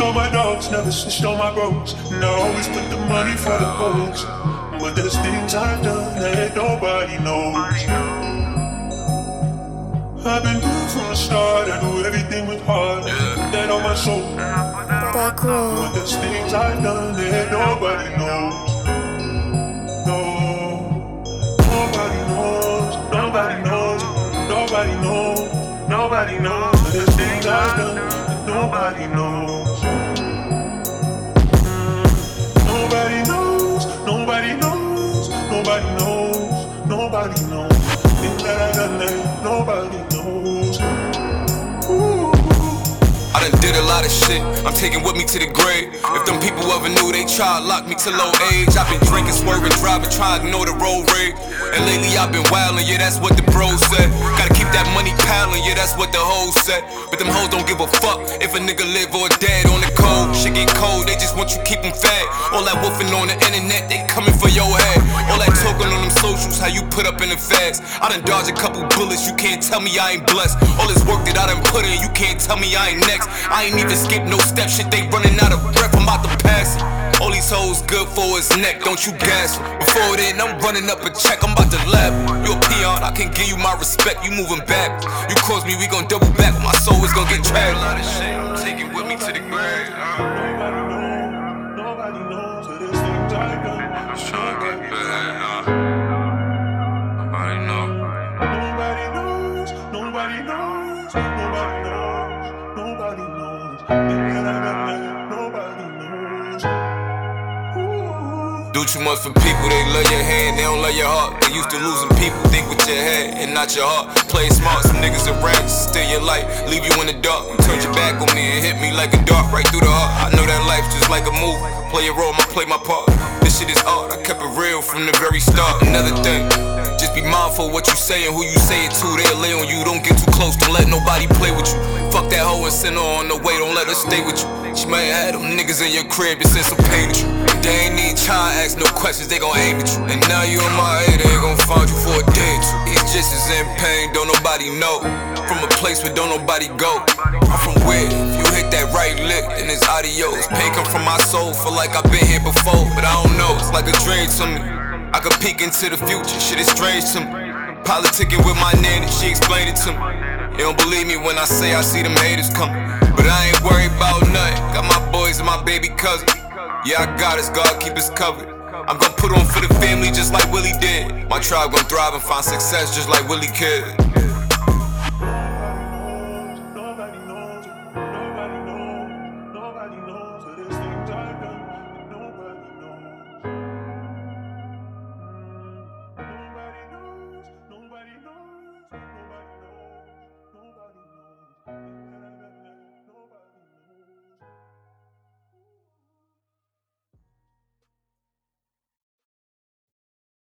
on my dogs, never snitched on my bros. And I always put the money for the hoes. But there's things I've done that nobody knows. I've been good from the start, I do everything with heart. Put that on my soul. But there's things I've done that nobody knows. No, nobody knows, nobody knows, nobody knows, nobody knows. But there's things I've done that nobody knows. Nobody knows. Things that I've done that nobody knows. I done did a lot of shit, I'm taking with me to the grave. If them people ever knew they try to lock me to low age, I've been drinking, swerving, driving, trying to ignore the road rage. And lately I've been wildin', yeah, that's what the bros said. Gotta keep that money piling, yeah, that's what the hoes said. But them hoes don't give a fuck if a nigga live or dead on the cold. Shit get cold, they just want you keep them fed. All that wolfing on the internet, they coming for your head. All that talking on them socials, how you put up in the feds. I done dodged a couple bullets, you can't tell me I ain't blessed. All this work that I done put in, you can't tell me I ain't next. I ain't even skip no step, shit, they running out of breath, I'm about to pass it. All these hoes good for his neck, don't you gas it. Before then, I'm running up a check, I'm about to laugh. You a peon, I can give you my respect, you moving back. You cause me, we gon' double back, my soul is gon' get dragged. A lot of shit, I'm taking with me to the grave. Nobody knows, nobody knows that there's things I've done. I'm trying to get better, Nobody know. Nobody knows, nobody knows, nobody knows, nobody knows. Nobody knows. Do too much for people, they love your hand, they don't love your heart. They used to losing people, think with your head and not your heart. Play smart, some niggas around just steal your life, leave you in the dark. Turned your back on me and hit me like a dart right through the heart. I know that life's just like a movie. Play a role, I play my part. This shit is art, I kept it real from the very start. Another thing, just be mindful what you say and who you say it to. They'll lay on you, don't get too close, don't let nobody play with you. Fuck that hoe and send her on the way, don't let her stay with you. She might have had them niggas in your crib to send some pain at you. They ain't need try and ask no questions, they gon' aim at you. And now you in my head, they gon' find you for a day. He's just as in pain, don't nobody know. From a place where don't nobody go. I'm from where? If you hit that right lick, then it's adios. Pain come from my soul, feel like I've been here before, but I don't know. It's like a dream to me. I could peek into the future, shit is strange to me. Politicking with my nanny, she explained it to me. You don't believe me when I say I see them haters coming. But I ain't worried about nothing. Got my boys and my baby cousin. Yeah, I got us, God keep us covered. I'm gonna put on for the family just like Willie did. My tribe gonna thrive and find success just like Willie could.